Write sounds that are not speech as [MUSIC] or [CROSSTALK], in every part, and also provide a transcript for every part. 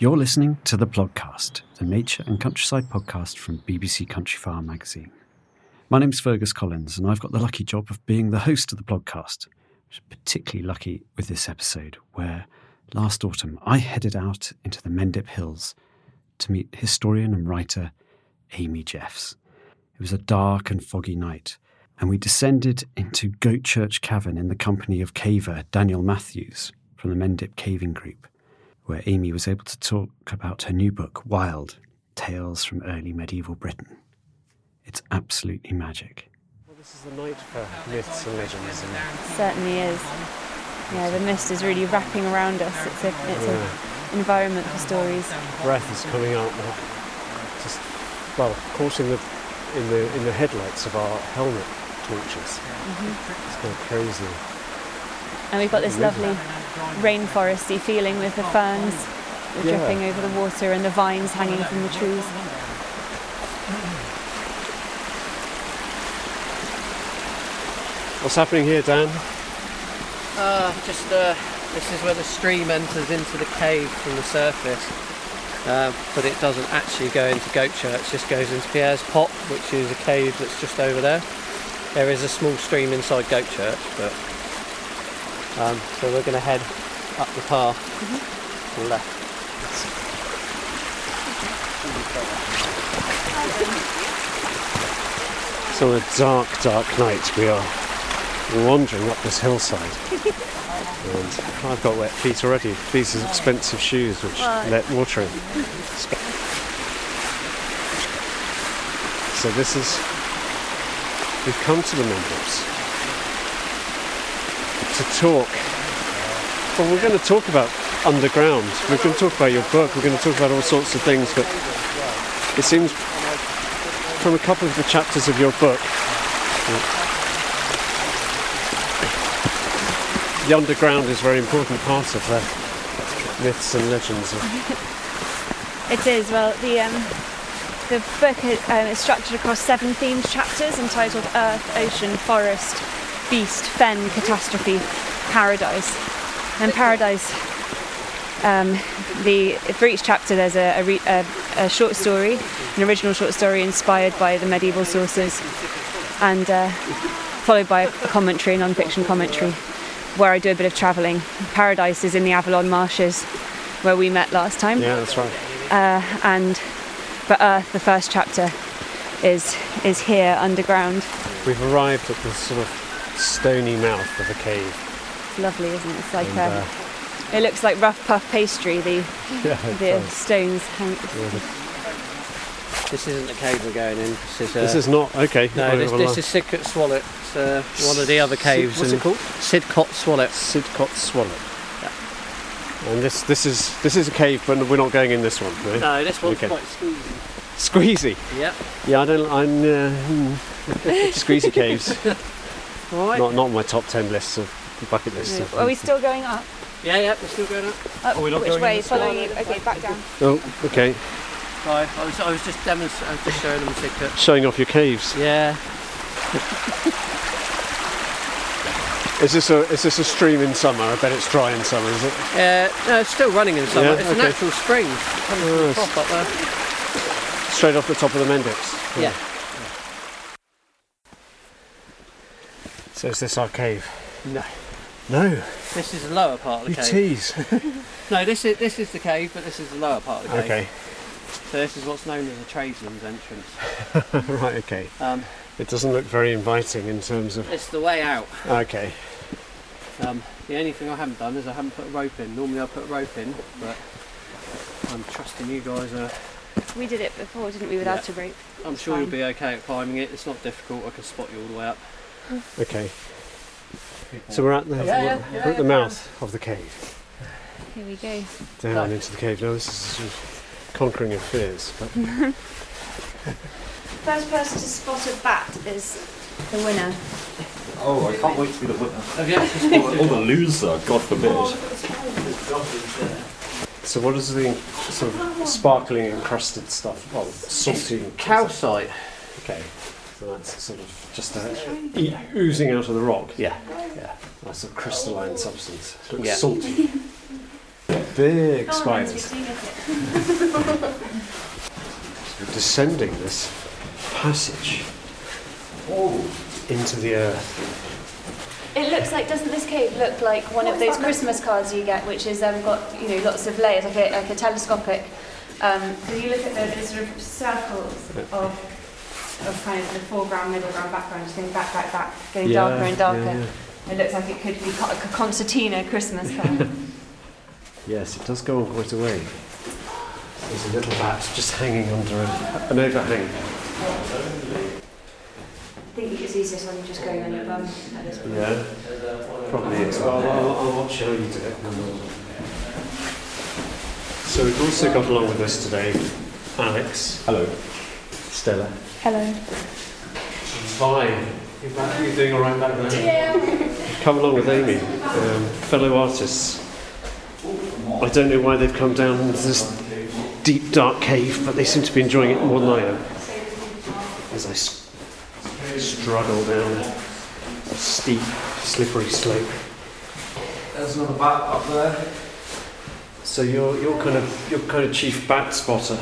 You're listening to the Plodcast, the nature and countryside podcast from BBC Countryfile magazine. My name's Fergus Collins, and I've got the lucky job of being the host of the Plodcast. Which is particularly lucky with this episode, where last autumn I headed out into the Mendip Hills to meet historian and writer Amy Jeffs. It was a dark and foggy night, and we descended into Goatchurch Cavern in the company of caver Daniel Matthews from the Mendip Caving Group where Amy was able to talk about her new book, Wild Tales from Early Medieval Britain. It's absolutely magic. Well, this is the night for myths and legends. Isn't it? certainly is. Yeah, the mist is really wrapping around us. It's a it's Yeah. an environment for stories. Breath is coming out, like, just well, caught in the in the in the headlights of our helmet torches. Mm-hmm. It's kind of crazy. And we've got this lovely rainforesty feeling with the ferns Yeah. dripping over the water and the vines hanging from the trees. What's happening here, Dan? Uh, just uh, this is where the stream enters into the cave from the surface, uh, but it doesn't actually go into Goatchurch. It just goes into Pierre's Pot, which is a cave that's just over there. There is a small stream inside Goatchurch, but um, so we're going to head up the path to the left. So on a dark, dark night, we are wandering up this hillside. and I've got wet feet already. These are expensive shoes which let water in. So this is, we've come to the Mendips to talk. Well, we're going to talk about underground. We're going to talk about your book. We're going to talk about all sorts of things. But it seems from a couple of the chapters of your book, the underground is a very important part of the myths and legends. [LAUGHS] It is, well, the, um, the book is, um, is structured across seven themed chapters entitled Earth, Ocean, Forest, Beast, Fen, Catastrophe, Paradise. And Paradise, um, the, for each chapter there's a, a, re, a, a short story, an original short story inspired by the medieval sources, and uh, followed by a commentary, a non-fiction commentary, where I do a bit of travelling. Paradise is in the Avalon marshes, where we met last time yeah, that's right. uh, and for Earth, the first chapter is is here underground. We've arrived at the sort of stony mouth of a cave. It's lovely, isn't it? It's like And, uh, uh, it looks like rough puff pastry. The [LAUGHS] Yeah, the does. stones hang. Yeah, This isn't the cave we're going in. This is. Uh, This is not okay. No, this, this is Sidcot Swallet. It's uh, one of the other caves. What's it called? Sidcot Swallet. Sidcot Swallet. And this this is this is a cave, but we're not going in this one. No. No, this one's Okay. quite squeezy. Squeezy. Yep. Yeah, I don't. I'm uh, [LAUGHS] squeezy caves. [LAUGHS] All right. Not not my top ten lists of bucket lists. of- Are we still going up? Yeah, yeah, we're still going up. Up we're not which going way? this? Following you. Okay, back down. Oh, okay. Sorry, I was, I was just demonstrating, I was just showing them Sidcot. Showing off your caves. Yeah. [LAUGHS] Is this a is this a stream in summer? I bet it's dry in summer, is it? Uh, no, it's still running in summer. Yeah, it's okay. a natural spring. Comes from the top up there. Straight off the top of the Mendips. Yeah. So is this our cave? No. No. This is the lower part of the You cave. tease. [LAUGHS] [LAUGHS] No, this is this is the cave, but this is the lower part of the cave. okay. So this is what's known as a tradesman's entrance. [LAUGHS] right. Okay. Um, It doesn't look very inviting in terms of. it's the way out. Okay. Um, the only thing I haven't done is I haven't put a rope in. Normally I put a rope in, but I'm trusting you guys. Uh, We did it before, didn't we, without a rope? I'm It's sure you'll be okay at climbing it. It's not difficult. I can spot you all the way up. Okay. So we're at the Yeah, yeah, we're yeah, at the yeah, mouth of the cave. Here we go. Down Right. into the cave. Now this is sort of conquering of fears. But [LAUGHS] First person to spot a bat is the winner. Oh, I can't wait to be the winner. Have you actually Or, or the loser, God forbid. Oh, so what is the sort of sparkling encrusted stuff? Well, salty. calcite? Okay. So that's sort of just uh, e- oozing out of the rock. Yeah. Yeah. That's a crystalline substance. It looks Yeah. salty. [LAUGHS] Big spiders. We're [LAUGHS] descending this passage into the earth. It looks like, doesn't this cave look like one of those Christmas cards you get, which has um, got you know lots of layers, like a, like a telescopic. Because you look at the, the sort of circles of, of kind of the foreground, middle ground, background, just going back, back, back, getting Yeah, darker and darker. yeah, It looks like it could be like a concertina Christmas card. [LAUGHS] Yes, it does go on quite a way. There's a little bat just hanging under a, an overhang. I think it's easiest when you're just going on your bum at this point. Yeah, probably is. Well, I'll, I'll watch how you do it. So we've also got along with us today Alex, Hello. Stella, Hello. Vi. You back? You doing all right back there? Yeah. Come along with Amy, um, fellow artists. I don't know why they've come down this deep, dark cave, but they seem to be enjoying it more than I am. As I s- struggle down a steep, slippery slope. There's another bat up there. So you're you're kind of you're kind of chief bat spotter.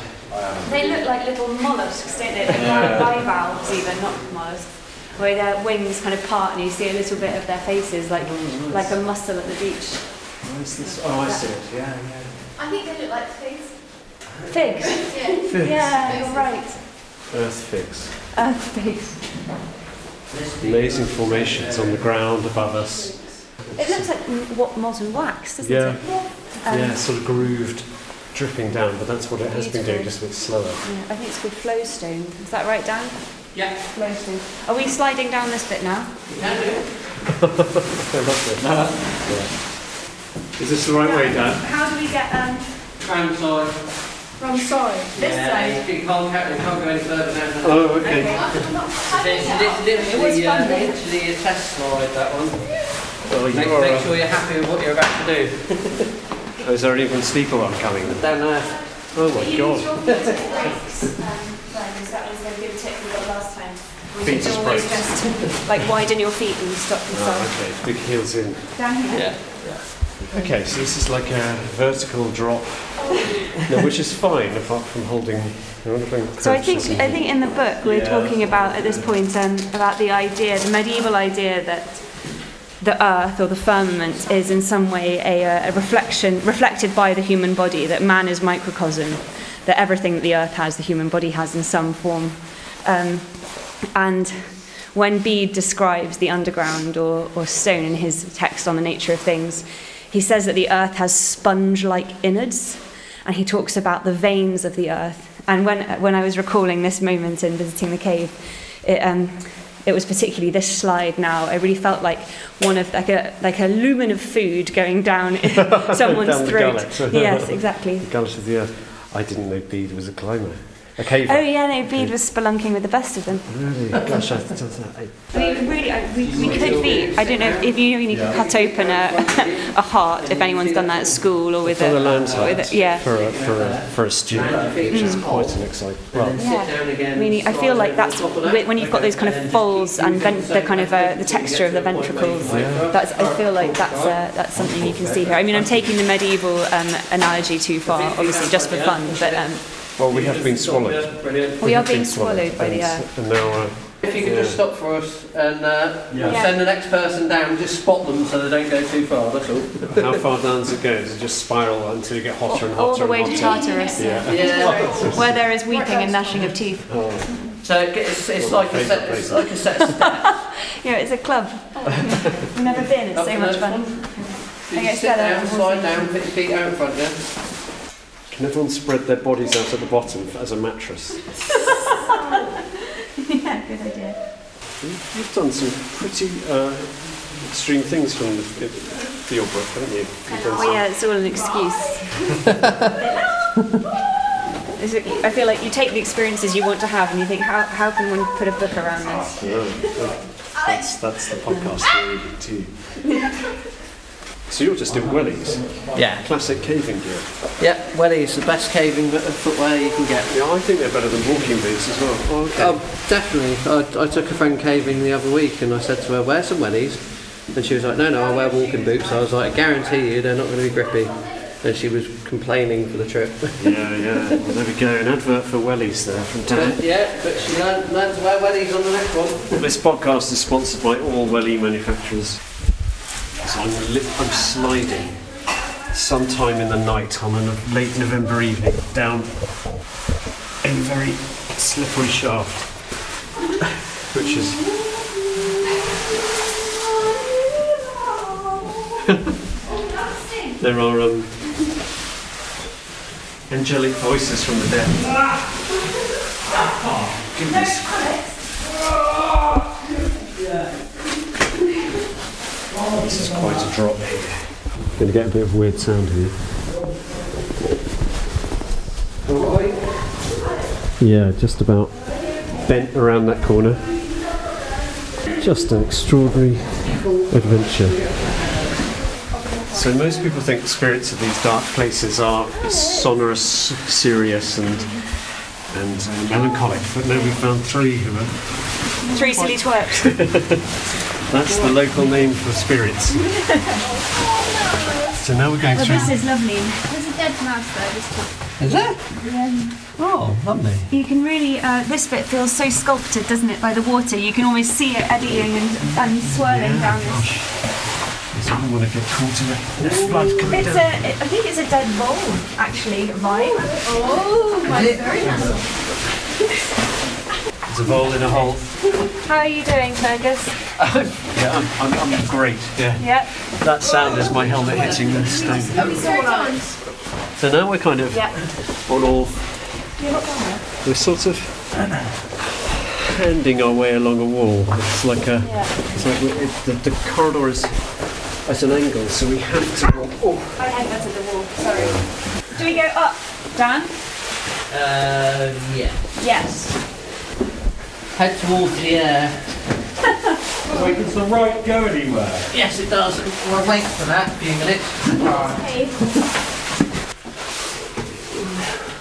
They look like little mollusks, don't they? Like bivalves even, not mollusks. Where their wings kind of part and you see a little bit of their faces like like a mussel at the beach. Where's this? Oh, I see it. Yeah, yeah. I think they look like figs. Figs. Yeah. Yeah, you're right. Earth figs. Earth figs. Amazing formations on the ground above us. It looks like what molten wax, doesn't Yeah. it? Um, yeah, sort of grooved, dripping down, but that's what it has been doing, just a bit slower. yeah, I think it's called flowstone. Is that right, Dan? Yeah. Flowstone. Are we sliding down this bit now? I love it. Yeah. Is this the right way, Dan? How do we get um, Tram side. from side? This yeah, side. You can't, ca- you can't go any further down. than Oh, okay. It's li- It was literally, uh, fun, though. literally a test slide, that one. Oh, you Make, make uh, sure you're happy with what you're about to do. [LAUGHS] is there an even steeper one coming? Down there. Oh my god. use feet as brakes, um, Brian, 'cause that was a good tip we got last time. We Feet should always just like widen your feet and stop yourself. Oh, okay, big heels in. Down here. Yeah. Okay, so this is like a vertical drop, no, which is fine apart from holding. I wonder if I can So I think. I think in the book we're Yeah. talking about at this point um, about the idea, the medieval idea that the earth or the firmament is in some way a, uh, a reflection reflected by the human body. That man is microcosm. That everything that the earth has, the human body has in some form. Um, and when Bede describes the underground or, or stone in his text on the nature of things, he says that the earth has sponge like innards, and he talks about the veins of the earth And when when I was recalling this moment in visiting the cave, it, um, it was particularly this slide. Now I really felt like one of like a like a lumen of food going down [LAUGHS] someone's Down throat. yes, exactly. The gullet of the earth. I didn't know Bede was a climber. A caver. Oh yeah, no, Bede was spelunking with the best of them. Really? [LAUGHS] Gosh, I, I, I mean, really, I, we, we could be. I don't know if you know when you can cut open a, [LAUGHS] a heart. If anyone's done that at school or with for a, the land with a yeah. for a, for a, for a student, which is quite an exciting. Well, Yeah. I mean, I feel like that's when you've got those kind of folds and vent, the kind of uh, the texture of the ventricles. That's I feel like that's uh, that's something you can see here. I mean, I'm taking the medieval um, analogy too far, obviously just for fun, but um, well, we have been swallowed. we are being swallowed by the and, earth. and now. Uh, If you could just stop for us and uh, Yeah. send the next person down, just spot them so they don't go too far. That's all. how far down does it go? Does it just spiral until you get hotter and hotter? All the way and to hotter? Tartarus, Yeah. [LAUGHS] Yeah. where there is weeping and gnashing of teeth. So it gets- it's, it's like a set. It's like a set. of steps. [LAUGHS] Yeah, it's a club. I've [LAUGHS] never been. It's Up so to much the fun. You Okay, sit Stella, down, we'll slide down, put your feet out in front. Yeah. Can everyone spread their bodies out at the bottom as a mattress? [LAUGHS] [LAUGHS] yeah, good idea. You've done some pretty uh, extreme things from the, for your book, haven't you? You've Well, yeah, it's all an excuse. [LAUGHS] Is it- I feel like you take the experiences you want to have and you think, how, how can one put a book around this? some- Yeah, that's, that's the podcast theory to you. So you're just in wellies, Yeah. classic caving gear. Yeah. Wellies, the best caving uh, footwear you can get. Yeah, I think they're better than walking boots as well. Oh, okay. Oh, definitely. I, I took a friend caving the other week and I said to her, wear some wellies. And she was like, no, no, I wear walking boots. I was like, I guarantee you they're not going to be grippy. And she was complaining for the trip. yeah, yeah. Well, there we go. An advert for wellies there from Dan. But, yeah, but she learned, learned to wear wellies on the next one. This podcast is sponsored by all wellie manufacturers. So I'm, li- I'm sliding sometime in the night on a late November evening down a very slippery shaft, which is. [LAUGHS] there are um, angelic voices from the dead. Oh, goodness. This is quite a drop here. Going to get a bit of weird sound here. Yeah, just about bent around that corner. Just an extraordinary adventure. So most people think spirits of these dark places are sonorous, serious, and and uh, melancholic. But no, we found three who are Three silly twerps. [LAUGHS] That's the local name for spirits. [LAUGHS] so now we're going Well, through. this is lovely. There's a dead mouse there. Just Is there? Oh, lovely. You can really, uh, this bit feels so sculpted, doesn't it, by the water? You can almost see it eddying and, and swirling down this. So I don't want to get caught in it. There's blood coming It's down. a, I think it's a dead mole, actually, right? Oh, my very [LAUGHS] There's a vole in a hole. How are you doing, Fergus? [LAUGHS] Yeah, I'm, I'm, I'm great. Yeah. Yep. That sound is my helmet hitting the stone. So now we're kind of Yep. on all. We're sort of handing our way along a wall. It's like a. It's like we- it, the, the corridor is at an angle, so we have to walk. Oh, I headbutted the wall, sorry. Do we go up, Dan? Uh, yeah. Yes. Head towards the air. [LAUGHS] Wait, does the right go anywhere? Yes, it does. We'll wait for that. A few minutes.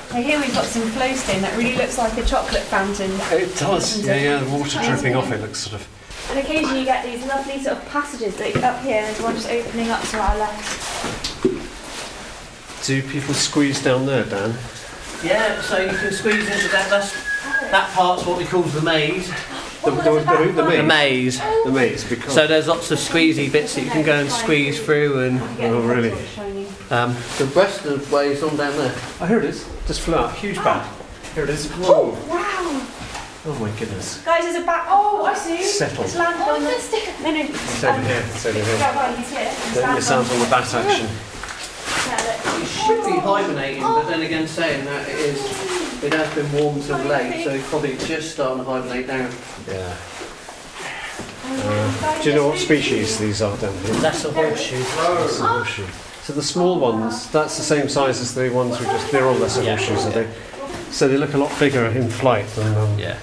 So here we've got some flowstone that really looks like a chocolate fountain. it does. Yeah, yeah. The water dripping off it looks sort of. And occasionally you get these lovely sort of passages like up here, there's one just opening up to our left. Do people squeeze down there, Dan? Yeah, so you can squeeze into that. That's, that part's what we call the maze. The, the, the, the, The maze. maze. The maze. Because. So there's lots of squeezy bits that you can go and squeeze through, and oh really? um, the rest of the way is on down there. Oh, here it is. Just flew out. Huge bat. Here it is. Whoa. Wow. Oh my goodness. Guys, there's a bat. Oh, I see. Settle. It's landed on the No, no. It's over here. It's over here. Yeah, right, he's here. It's Don't miss out on the bat action. Yeah, look. It should be hibernating, but then again, saying that it is. It has been warm till late, so he's probably just starting to hibernate now. Yeah. Uh, do you know what species these are down here? That's a horseshoe. That's a horseshoe. So the small ones, that's the same size as the ones we just. They're all lesser Yeah. horseshoes, are they? So they look a lot bigger in flight than. Um, Yeah.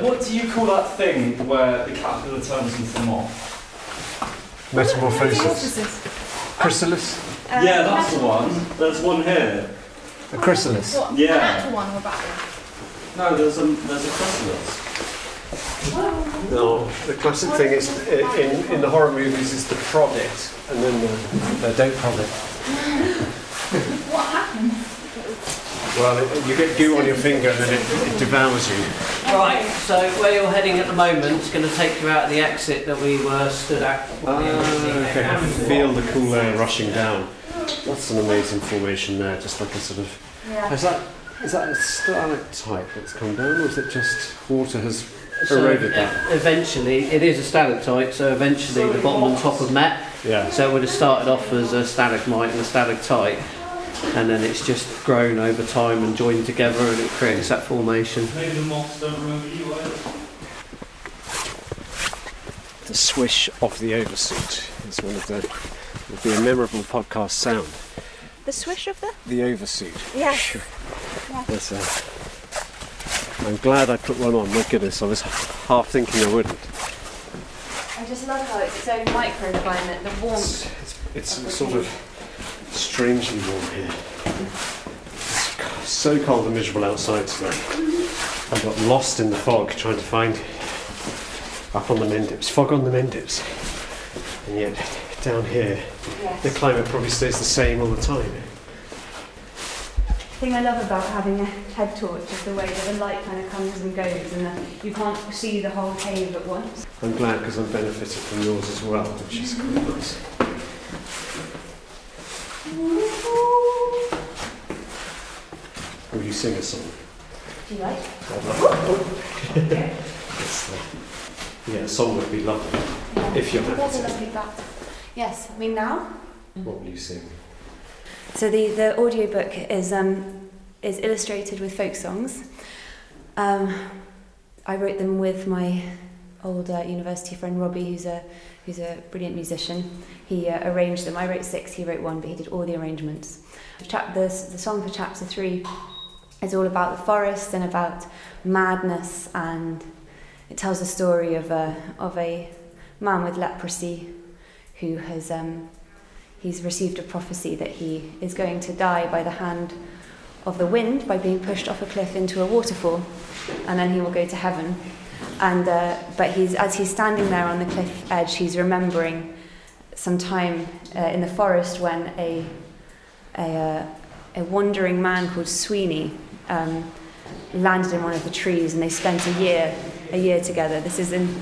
What do you call that thing where the caterpillar turns into a moth? Metamorphosis. Chrysalis. yeah, that's the one. There's one here. A chrysalis. What? Yeah. An actual one or a bad one? No, there's a there's a chrysalis. No, the classic thing is in, in the horror movies is the prod it, and then the, they don't prod it. [LAUGHS] What happened? Well, it, you get goo on your finger and then it, it devours you. Right, so where you're heading at the moment is going to take you out of the exit that we were stood at. Ah, okay. I feel the cool air rushing down. That's an amazing formation there, just like a sort of. Yeah. Is that is that a stalactite that's come down, or is it just water has So eroded that? eventually, it is a stalactite, so eventually the bottom and top have met. Yeah. So it would have started off as a stalagmite and a stalactite, and then it's just grown over time and joined together, and it creates that formation. Maybe the moths don't remember you either. The swish of the oversuit is one of the would be a memorable podcast sound. The swish of the? The oversuit. Yes. That's, uh, I'm glad I put one on. My goodness, I was half thinking I wouldn't. I just love how it's so microclimate, the warmth. It's sort of strangely warm here. It's so cold and miserable outside today. I got lost in the fog trying to find up on the Mendips, fog on the Mendips. And yet, down here, the climate probably stays the same all the time. The thing I love about having a head torch is the way that the light kind of comes and goes and you can't see the whole cave at once. I'm glad because I'm benefited from yours as well, which is quite nice. Will you sing a song? Do you like? [LAUGHS] Yes, uh, yeah, a song would be lovely. If you're happy. Yes, I mean now. What will you sing? So the, the audiobook is, um, is illustrated with folk songs. Um, I wrote them with my old uh, university friend Robbie, who's a, who's a brilliant musician. He uh, arranged them. I wrote six, he wrote one, but he did all the arrangements. Chap- the, the song for chapter three is all about the forest and about madness, and it tells the story of a, of a man with leprosy who has um, he's received a prophecy that he is going to die by the hand of the wind by being pushed off a cliff into a waterfall and then he will go to heaven. And uh, but he's as he's standing there on the cliff edge he's remembering some time uh, in the forest when a a, uh, a wandering man called Sweeney um, landed in one of the trees and they spent a year a year together. This is in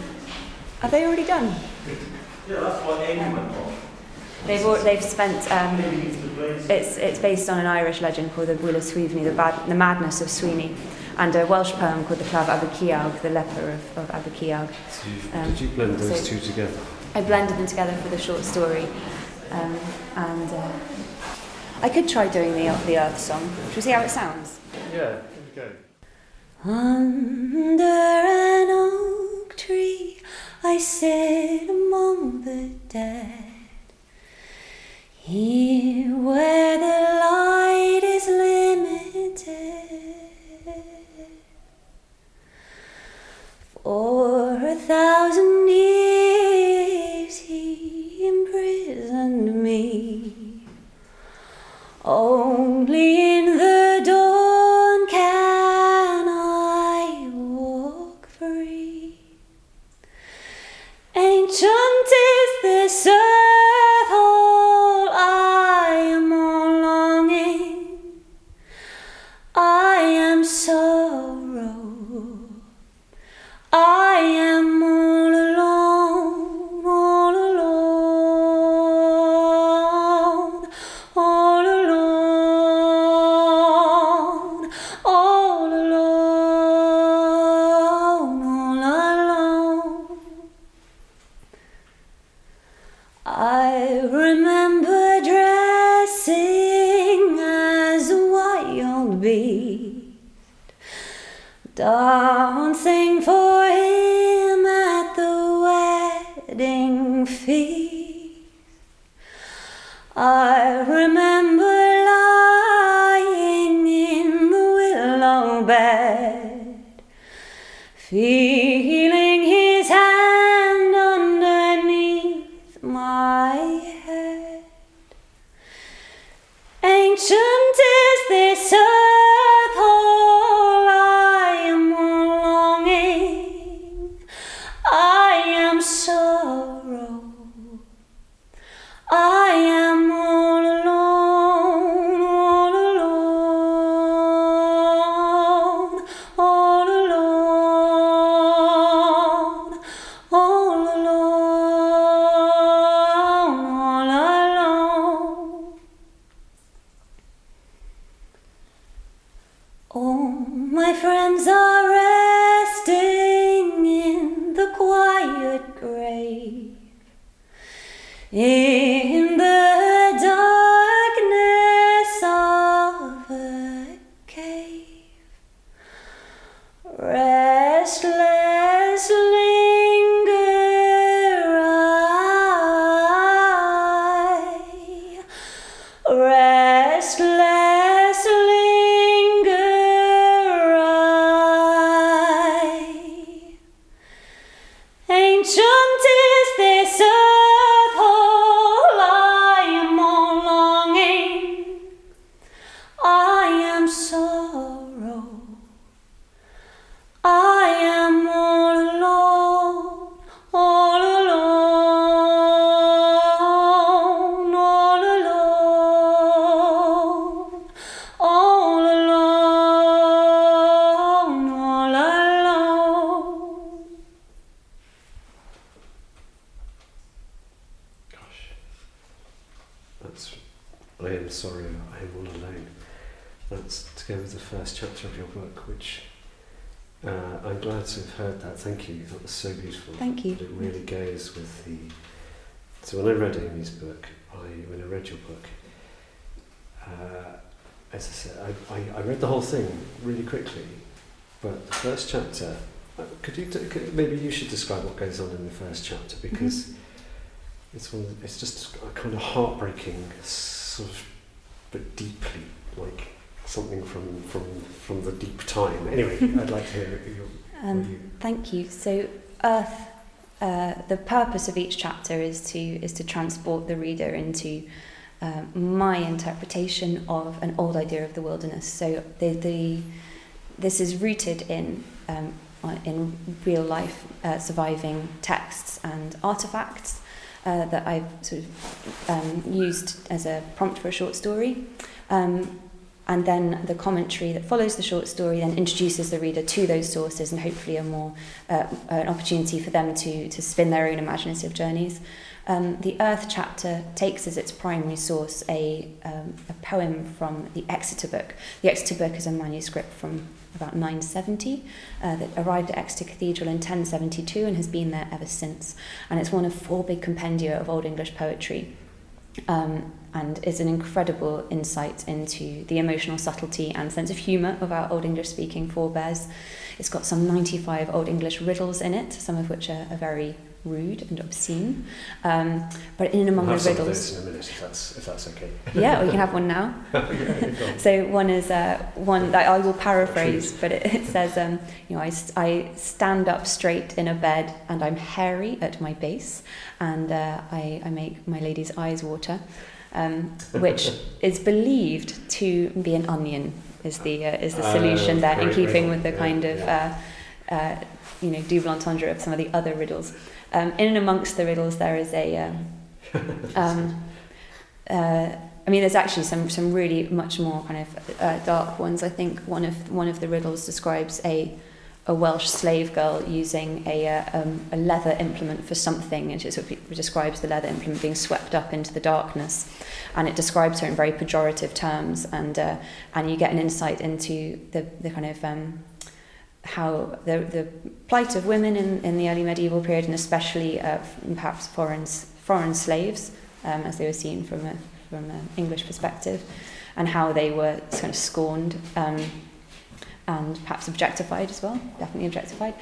are they already done Yeah, that's what Amy went on. They've al- they've spent. Um, it's it's based on an Irish legend called the Bula Sweeney, the, bad, the madness of Sweeney, and a Welsh poem called the Claf Abercuawg, the leper of, of Abercuawg. Um, Did you blend those so- two together? I blended them together for the short story, um, and uh, I could try doing the the Earth song. Should we see how it sounds? Yeah, here we go. Under an oak tree, I sit among the dead. Here where the light is limited. For a thousand years he imprisoned me. Only in the dawn Ancient which uh, I'm glad to have heard that. Thank you. That was so beautiful. Thank you. It really goes with the. So when I read Amy's book, I when I read your book, uh, as I said, I, I, I read the whole thing really quickly, but the first chapter. uh, Could you could, maybe you should describe what goes on in the first chapter because it's one. It's just a kind of heartbreaking, sort of, but something from from from the deep time. Anyway, [LAUGHS] I'd like to hear your. Um, you Thank you. So, Earth. Uh, the purpose of each chapter is to is to transport the reader into uh, my interpretation of an old idea of the wilderness. So the, the this is rooted in um, uh, in real life uh, surviving texts and artifacts uh, that I've sort of um, used as a prompt for a short story. Um, and then the commentary that follows the short story then introduces the reader to those sources and hopefully a more uh, an opportunity for them to to spin their own imaginative journeys. Um, the Earth chapter takes as its primary source a, um, a poem from the Exeter book. The Exeter book is a manuscript from about 970 uh, that arrived at Exeter Cathedral in 1072 and has been there ever since. And it's one of four big compendia of Old English poetry. Um, and is an incredible insight into the emotional subtlety and sense of humour of our Old English speaking forebears. It's got some 95 Old English riddles in it, some of which are, are very rude and obscene. Um, but in among We'll have the some of riddles. those in a minute, if that's if that's okay. Yeah, we can have one now. [LAUGHS] Yeah, on. [LAUGHS] so one is uh, one that I will paraphrase, but it, it says, um, you know, I, I stand up straight in a bed and I'm hairy at my base, and uh, I, I make my lady's eyes water, um, which [LAUGHS] is believed to be an onion. Is the uh, is the Oh, solution there in keeping riddle. with the Yeah, kind of yeah. uh, uh, you know double entendre of some of the other riddles. Um, in and amongst the riddles, there is a um, [LAUGHS] um, uh, I mean, there's actually some some really much more kind of uh, dark ones. I think one of one of the riddles describes a a Welsh slave girl using a uh, um, a leather implement for something, and it sort of describes the leather implement being swept up into the darkness, and it describes her in very pejorative terms, and uh, and you get an insight into the the kind of um, how the, the plight of women in, in the early medieval period, and especially uh, perhaps foreign, foreign slaves, um, as they were seen from a from an English perspective, and how they were kind of scorned. Um, and perhaps objectified as well, definitely objectified.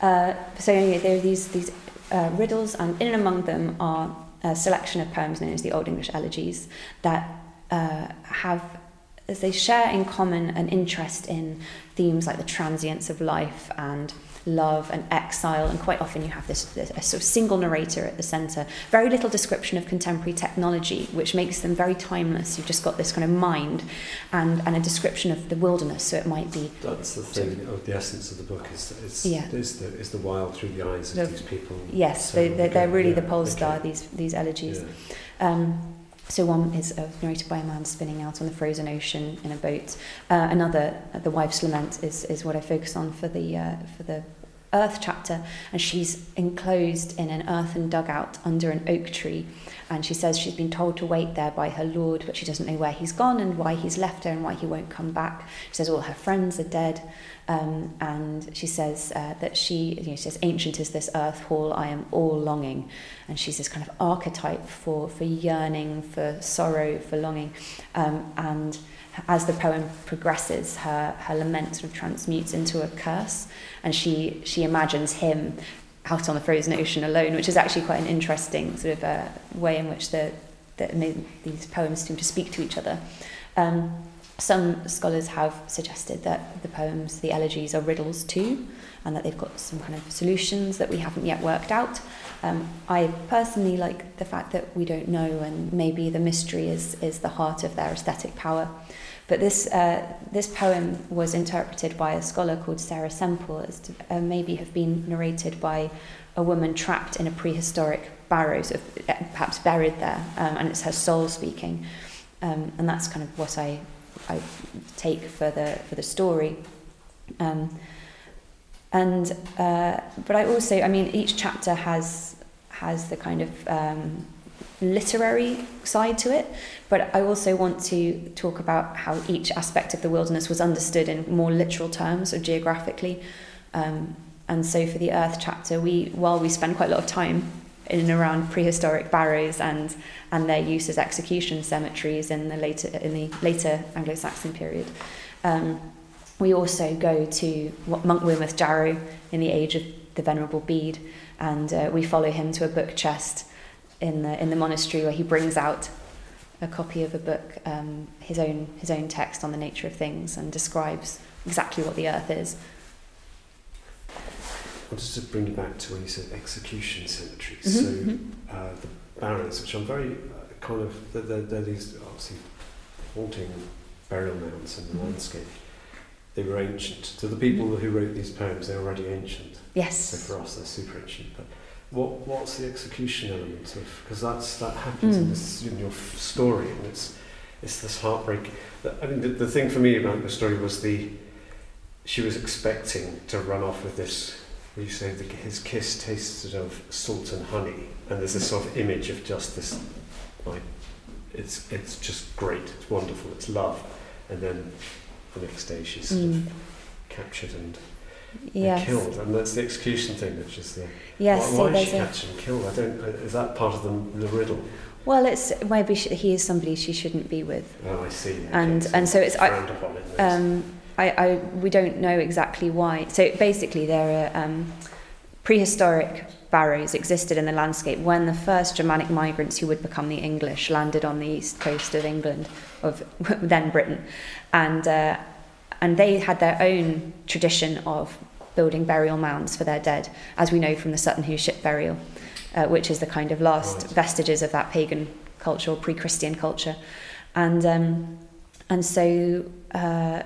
Uh, so anyway, there are these, these uh, riddles, and in and among them are a selection of poems known as the Old English elegies that uh, have, as they share in common, an interest in themes like the transience of life and love and exile, and quite often you have this, this a sort of single narrator at the centre. Very little description of contemporary technology, which makes them very timeless. You've just got this kind of mind and, and a description of the wilderness. So it might be. That's the thing. Of the essence of the book is is, Yeah. is the is the wild through the eyes of The- these people. Yes, So, they, they're, they're really yeah, the pole star. These these elegies. Yeah. Um, so one is uh, narrated by a man spinning out on the frozen ocean in a boat. Uh, another, the wife's lament, is, is what I focus on for the uh, for the Earth chapter, and she's enclosed in an earthen dugout under an oak tree, and she says she's been told to wait there by her lord, but she doesn't know where he's gone and why he's left her and why he won't come back. She says all her friends are dead, um, and she says uh, that she, you know, she says, ancient is this earth hall, I am all longing, and she's this kind of archetype for for yearning, for sorrow, for longing, um, and as the poem progresses, her, her lament sort of transmutes into a curse, and she, she imagines him out on the frozen ocean alone, which is actually quite an interesting sort of uh, way in which the, the, these poems seem to speak to each other. Um, some scholars have suggested that the poems, the elegies, are riddles too, and that they've got some kind of solutions that we haven't yet worked out. Um, I personally like the fact that we don't know, and maybe the mystery is, is the heart of their aesthetic power. But this, uh, this poem was interpreted by a scholar called Sarah Semple as to uh, maybe have been narrated by a woman trapped in a prehistoric barrow, sort of, uh, perhaps buried there, um, and it's her soul speaking. Um, and that's kind of what I, I take for the, for the story. Um, and uh, but I also, I mean, each chapter has has the kind of um, literary side to it, but I also want to talk about how each aspect of the wilderness was understood in more literal terms or geographically. Um, and so for the Earth chapter, we while we spend quite a lot of time in and around prehistoric barrows and and their use as execution cemeteries in the later in the later Anglo-Saxon period. Um, we also go to Monk Wearmouth Jarrow in the age of the Venerable Bede, and uh, we follow him to a book chest in the in the monastery where he brings out a copy of a book, um, his own his own text on the nature of things, and describes exactly what the earth is. I wanted to bring you back to when you said execution cemeteries. Mhm, So mhm. uh, the barrows, which I'm very uh, kind of, they're, they're, these obviously haunting burial mounds in the Mhm. landscape. They were ancient. To the people who wrote these poems, they're already ancient. Yes. So for us, they're super ancient. But what what's the execution element of? Because that's that happens in Mm. this in your f- story, and it's it's this heartbreak. I mean, the, the thing for me about the story was the she was expecting to run off with this. You say the, his kiss tasted of salt and honey, and there's this sort of image of just this, like, it's it's just great, it's wonderful, it's love, and then the next day she's sort Mm. of captured and, and Yes. killed, and that's the execution thing, which is the Yes, why, so why is she a- captured and killed? I don't. uh, Is that part of the, the riddle? Well, it's maybe she, he is somebody she shouldn't be with. Oh, I see. Okay, and and so it's I, in um, I, I we don't know exactly why. So basically, there are um, prehistoric barrows existed in the landscape when the first Germanic migrants who would become the English landed on the east coast of England, of [LAUGHS] then Britain, and uh, and they had their own tradition of building burial mounds for their dead, as we know from the Sutton Hoo ship burial, uh, which is the kind of last Right. vestiges of that pagan culture or pre-Christian culture, and um, and so. Uh,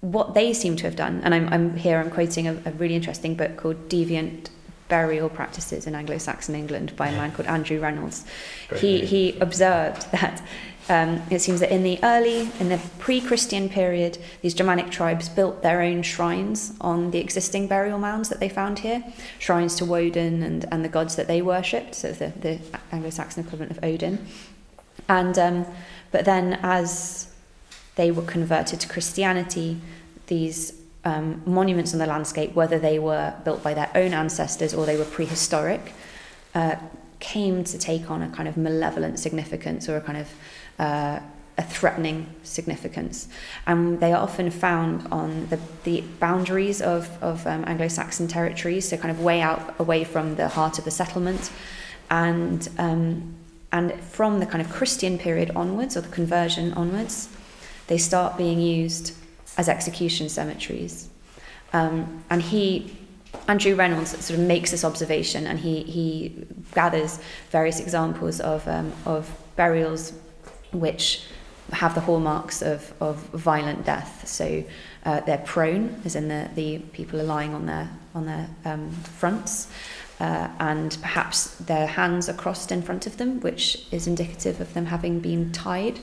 what they seem to have done, and I'm, I'm here, I'm quoting a, a really interesting book called Deviant Burial Practices in Anglo-Saxon England by a man called Andrew Reynolds. Great He, name. he observed [LAUGHS] that um, it seems that in the early, in the pre-Christian period, these Germanic tribes built their own shrines on the existing burial mounds that they found here, shrines to Woden and, and the gods that they worshipped, so the, the Anglo-Saxon equivalent of Odin. And um, but then as they were converted to Christianity, these um, monuments on the landscape, whether they were built by their own ancestors or they were prehistoric, uh, came to take on a kind of malevolent significance or a kind of uh, a threatening significance. And they are often found on the, the boundaries of, of um, Anglo Saxon territories, so kind of way out away from the heart of the settlement. And, um, and from the kind of Christian period onwards, or the conversion onwards, they start being used as execution cemeteries. Um, and he, Andrew Reynolds, sort of makes this observation, and he, he gathers various examples of, um, of burials which have the hallmarks of, of violent death. So uh, they're prone, as in the, the people are lying on their, on their um, fronts, uh, and perhaps their hands are crossed in front of them, which is indicative of them having been tied.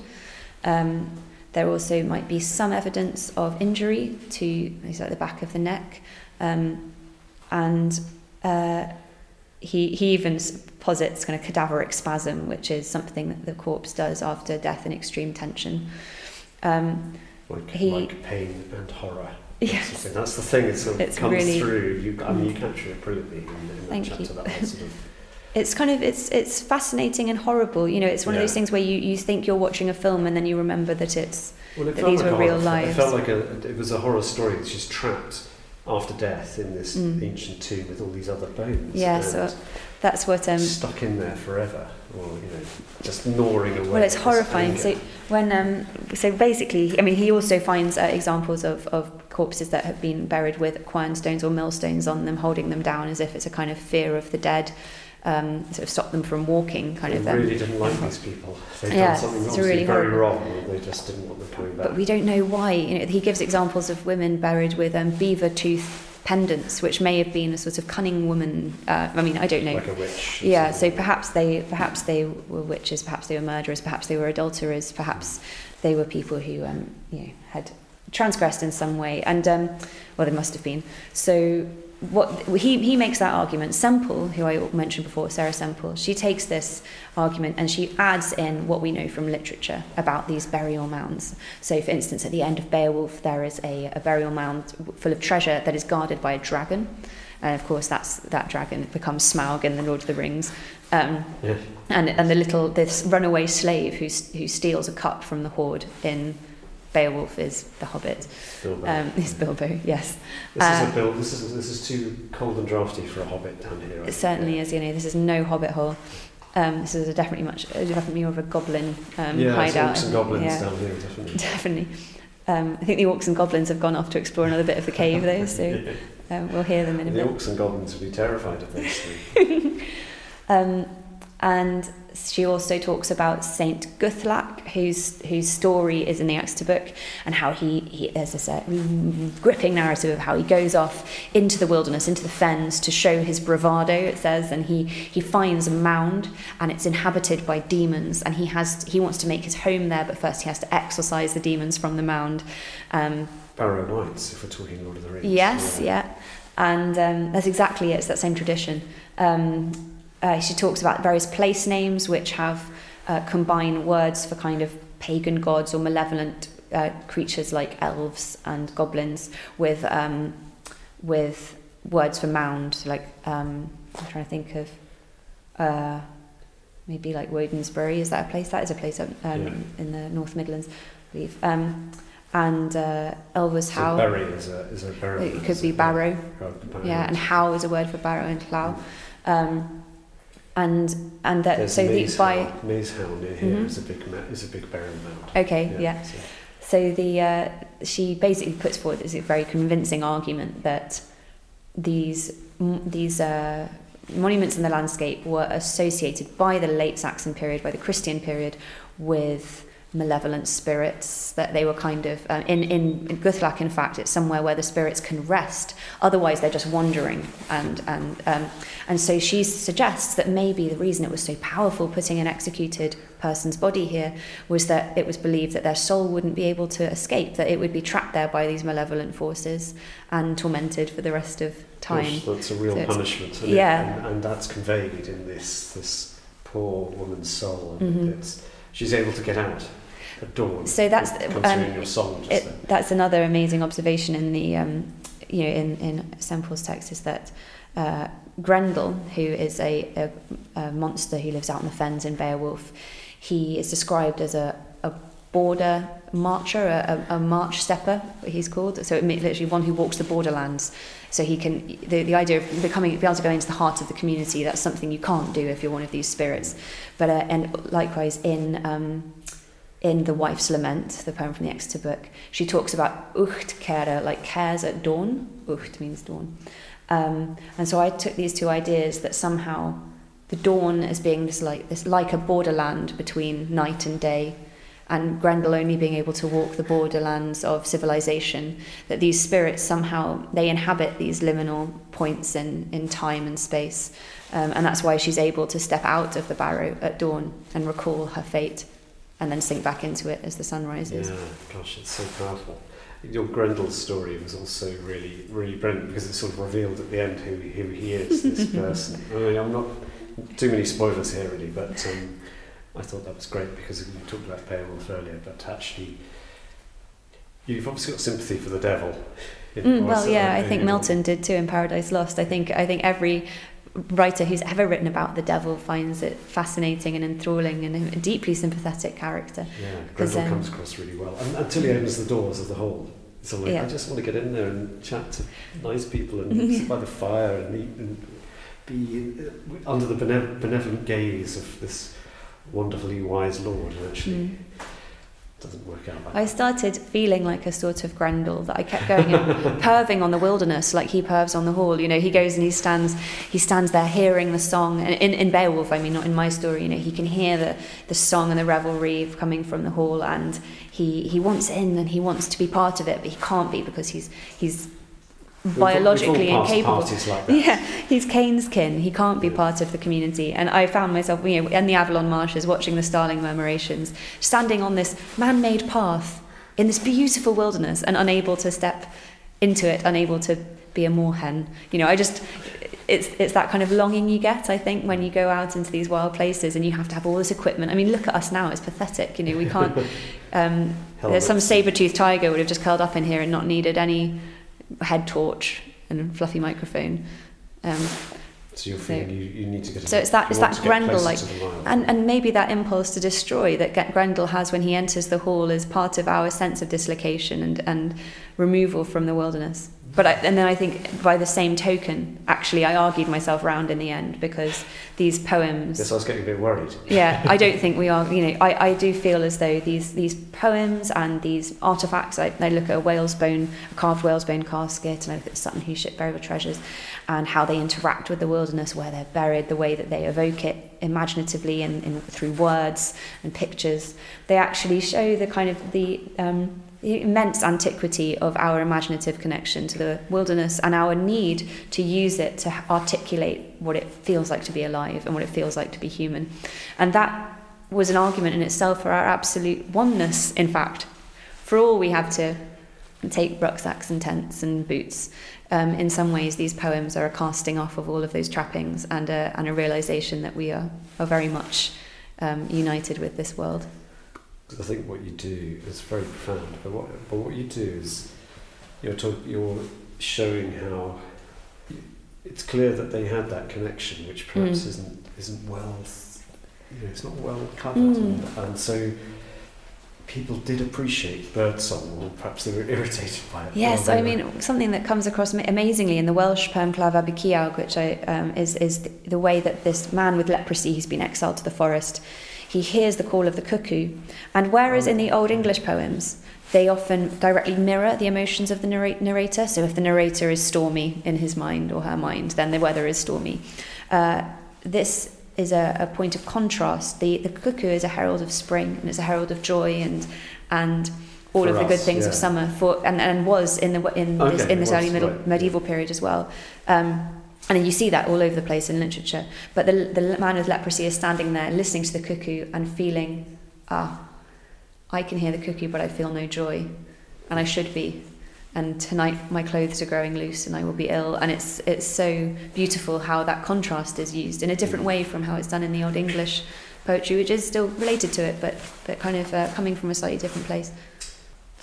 Um, there also might be some evidence of injury to at the back of the neck, um, and uh, he, he even posits kind of cadaveric spasm, which is something that the corpse does after death in extreme tension. Um, like, he, like pain and horror. Yes. That's the thing, That's the thing that sort of It's comes really- through. You, I mean, you capture it brilliantly in, in Thank chapter. you. That sort of [LAUGHS] it's kind of it's it's fascinating and horrible. You know, it's one of those things where you, you think you're watching a film and then you remember that it's Well, it that these like were real lives. It felt like a, it was a horror story. She's trapped after death in this Mm. ancient tomb with all these other bones. yeah. So that's what um, stuck in there forever, or you know, just gnawing away. Well, it's horrifying. anger. So when um, so basically, I mean, he also finds uh, examples of, of corpses that have been buried with quern stones or millstones on them, holding them down as if it's a kind of fear of the dead, um, sort of stop them from walking, kind they of. Um, really didn't like these people. They'd Yeah, done something obviously really very horrible. wrong, they just didn't want them coming back. but we don't know why. You know, he gives examples of women buried with um, beaver tooth pendants, which may have been a sort of cunning woman. Uh, I mean, I don't know. Like a witch. Yeah, so perhaps they perhaps they were witches, perhaps they were murderers, perhaps they were adulterers, perhaps they were people who um, you know had transgressed in some way, and um, well, they must have been. So what he he makes that argument. Semple, who I mentioned before, Sarah Semple, she takes this argument and she adds in what we know from literature about these burial mounds. So, for instance, at the end of Beowulf, there is a, a burial mound full of treasure that is guarded by a dragon. And of course, that's that dragon becomes Smaug in the Lord of the Rings. Um, Yeah. and, and the little this runaway slave who who steals a cup from the hoard in Beowulf is the Hobbit. Bilbo. Um, [LAUGHS] is Bilbo, yes. This is a bill. This is this is too cold and drafty for a hobbit down here. I It certainly is. You know, this is no Hobbit hole. Um, this is a definitely much uh, definitely more of a goblin um, yeah, it's hideout. orcs and goblins yeah. down here, definitely. [LAUGHS] Definitely. Um, I think the orcs and goblins have gone off to explore another bit of the cave, though, so [LAUGHS] um, we'll hear them in a minute. the bit. orcs and goblins would be terrified of those things. Um, and she also talks about Saint Guthlac, whose whose story is in the Exeter book, and how he, he there's this uh, gripping narrative of how he goes off into the wilderness, into the fens, to show his bravado. It says, and he he finds a mound, and it's inhabited by demons, and he has he wants to make his home there, but first he has to exorcise the demons from the mound. Um, Barrow Wights, if we're talking Lord of the Rings. Yes, yeah. And um, that's exactly it. It's that same tradition. Um, uh, she talks about various place names which have uh, combine words for kind of pagan gods or malevolent uh, creatures like elves and goblins with um, with words for mound. Like um, I'm trying to think of uh, maybe like Wodensbury. Is that a place? That is a place um, Yeah. in the North Midlands, I believe. Um, and uh, Elvis So Howe. Bury is a is a barrow. It could be barrow. Yeah, and how is a word for barrow and plough. Um, and and that There's so the, by. Maze Howe near here Mhm. is a big is a big barrow mound. okay yeah, so- so the uh, she basically puts forward this very convincing argument that these m- these uh, monuments in the landscape were associated by the late Saxon period by the Christian period with malevolent spirits that they were kind of uh, in, in in Guthlac in fact it's somewhere where the spirits can rest otherwise they're just wandering and and um, and so she suggests that maybe the reason it was so powerful putting an executed person's body here was that it was believed that their soul wouldn't be able to escape that it would be trapped there by these malevolent forces and tormented for the rest of time Gosh, that's a real So punishment. yeah. And, and that's conveyed in this this poor woman's soul. And Mhm. it's, she's able to get out dawn. So that's um, your song it, that's another amazing observation in the um, you know in in Semple's text is that uh, Grendel, who is a, a, a monster who lives out in the fens in Beowulf, he is described as a, a border marcher, a, a, march stepper, he's called. So it means literally one who walks the borderlands. So he can, the, the idea of becoming, be able to go into the heart of the community, that's something you can't do if you're one of these spirits. But, uh, and likewise in, um, in The Wife's Lament, the poem from the Exeter book, she talks about ucht kera, like cares at dawn. Ucht means dawn. Um, and so I took these two ideas that somehow the dawn as being this like this like a borderland between night and day and Grendel only being able to walk the borderlands of civilization, that these spirits somehow they inhabit these liminal points in, in time and space. Um, and that's why she's able to step out of the barrow at dawn and recall her fate and then sink back into it as the sun rises. Yeah, gosh, it's so powerful. Your Grendel story was also really, really brilliant because it sort of revealed at the end who, who he is, this [LAUGHS] person. I mean, I'm not too many spoilers here, really, but um, I thought that was great because you talked about Beowulf earlier, but actually, you've obviously got sympathy for the devil. Mm, well, yeah, I think Milton did too in Paradise Lost. I think I think every writer who's ever written about the devil finds it fascinating and enthralling and a deeply sympathetic character. Yeah, Grendel um, comes across really well. And, until he opens the doors of the hall, it's like, yeah. I just want to get in there and chat to nice people and [LAUGHS] sit by the fire and eat and be uh, under the benevolent gaze of this wonderfully wise lord actually mm. Doesn't work out like I started feeling like a sort of Grendel that I kept going and [LAUGHS] perving on the wilderness like he perves on the hall. You know he goes and he stands he stands there hearing the song. And in, in Beowulf I mean not in my story you know he can hear the, the song and the revelry coming from the hall. And he, he wants in and he wants to be part of it but he can't be because he's he's biologically incapable. Like yeah, he's Cain's kin. He can't be part of the community. And I found myself, you know, in the Avalon marshes, watching the starling murmurations, standing on this man-made path in this beautiful wilderness, and unable to step into it, unable to be a moorhen. You know, I just. It's, it's that kind of longing you get, I think, when you go out into these wild places and you have to have all this equipment. I mean, look at us now, it's pathetic. You know, we can't. [LAUGHS] Um, there's some saber-toothed tiger would have just curled up in here and not needed any head torch and fluffy microphone. Um, so you're feeling so, you, you need to get. So it's that it's that Grendel like, and and maybe that impulse to destroy that Grendel has when he enters the hall is part of our sense of dislocation and and removal from the wilderness. But I, and then I think by the same token, actually, I argued myself round in the end because these poems. Yes, I was getting a bit worried. yeah, [LAUGHS] I don't think we are. You know, I, I do feel as though these these poems and these artifacts. I, I look at a whale's bone, a carved whale's bone casket, and I look at Sutton Hoo ship burial treasures, and how they interact with the wilderness, where they're buried, the way that they evoke it imaginatively and, and through words and pictures. They actually show the kind of the um, the immense antiquity of our imaginative connection to the wilderness and our need to use it to articulate what it feels like to be alive and what it feels like to be human. And that was an argument in itself for our absolute oneness, in fact. For all we have to take rucksacks and tents and boots, um, in some ways these poems are a casting off of all of those trappings and a, and a realization that we are, are very much um, united with this world. I think what you do is very profound. But what, but what you do is you're, talk, you're showing how it's clear that they had that connection, which perhaps mm. isn't isn't well, you know, it's not well covered, mm. and, and, so people did appreciate birdsong, or perhaps they were [LAUGHS] irritated by it. Yes, I mean something that comes across amazingly in the Welsh poem Claf Abercuawg, which I, um, is is the, the way that this man with leprosy, he's been exiled to the forest he hears the call of the cuckoo. And whereas in the Old English poems, they often directly mirror the emotions of the narrator. So if the narrator is stormy in his mind or her mind, then the weather is stormy. Uh, this is a, a point of contrast. The, the cuckoo is a herald of spring and it's a herald of joy and, and all for of us, the good things yeah. of summer for, and, and was in, the, in okay, this, in this early middle, right. medieval period as well. Um, and you see that all over the place in literature. But the, the man with leprosy is standing there listening to the cuckoo and feeling, ah, I can hear the cuckoo, but I feel no joy. And I should be. And tonight my clothes are growing loose and I will be ill. And it's, it's so beautiful how that contrast is used in a different way from how it's done in the Old English poetry, which is still related to it, but, but kind of uh, coming from a slightly different place.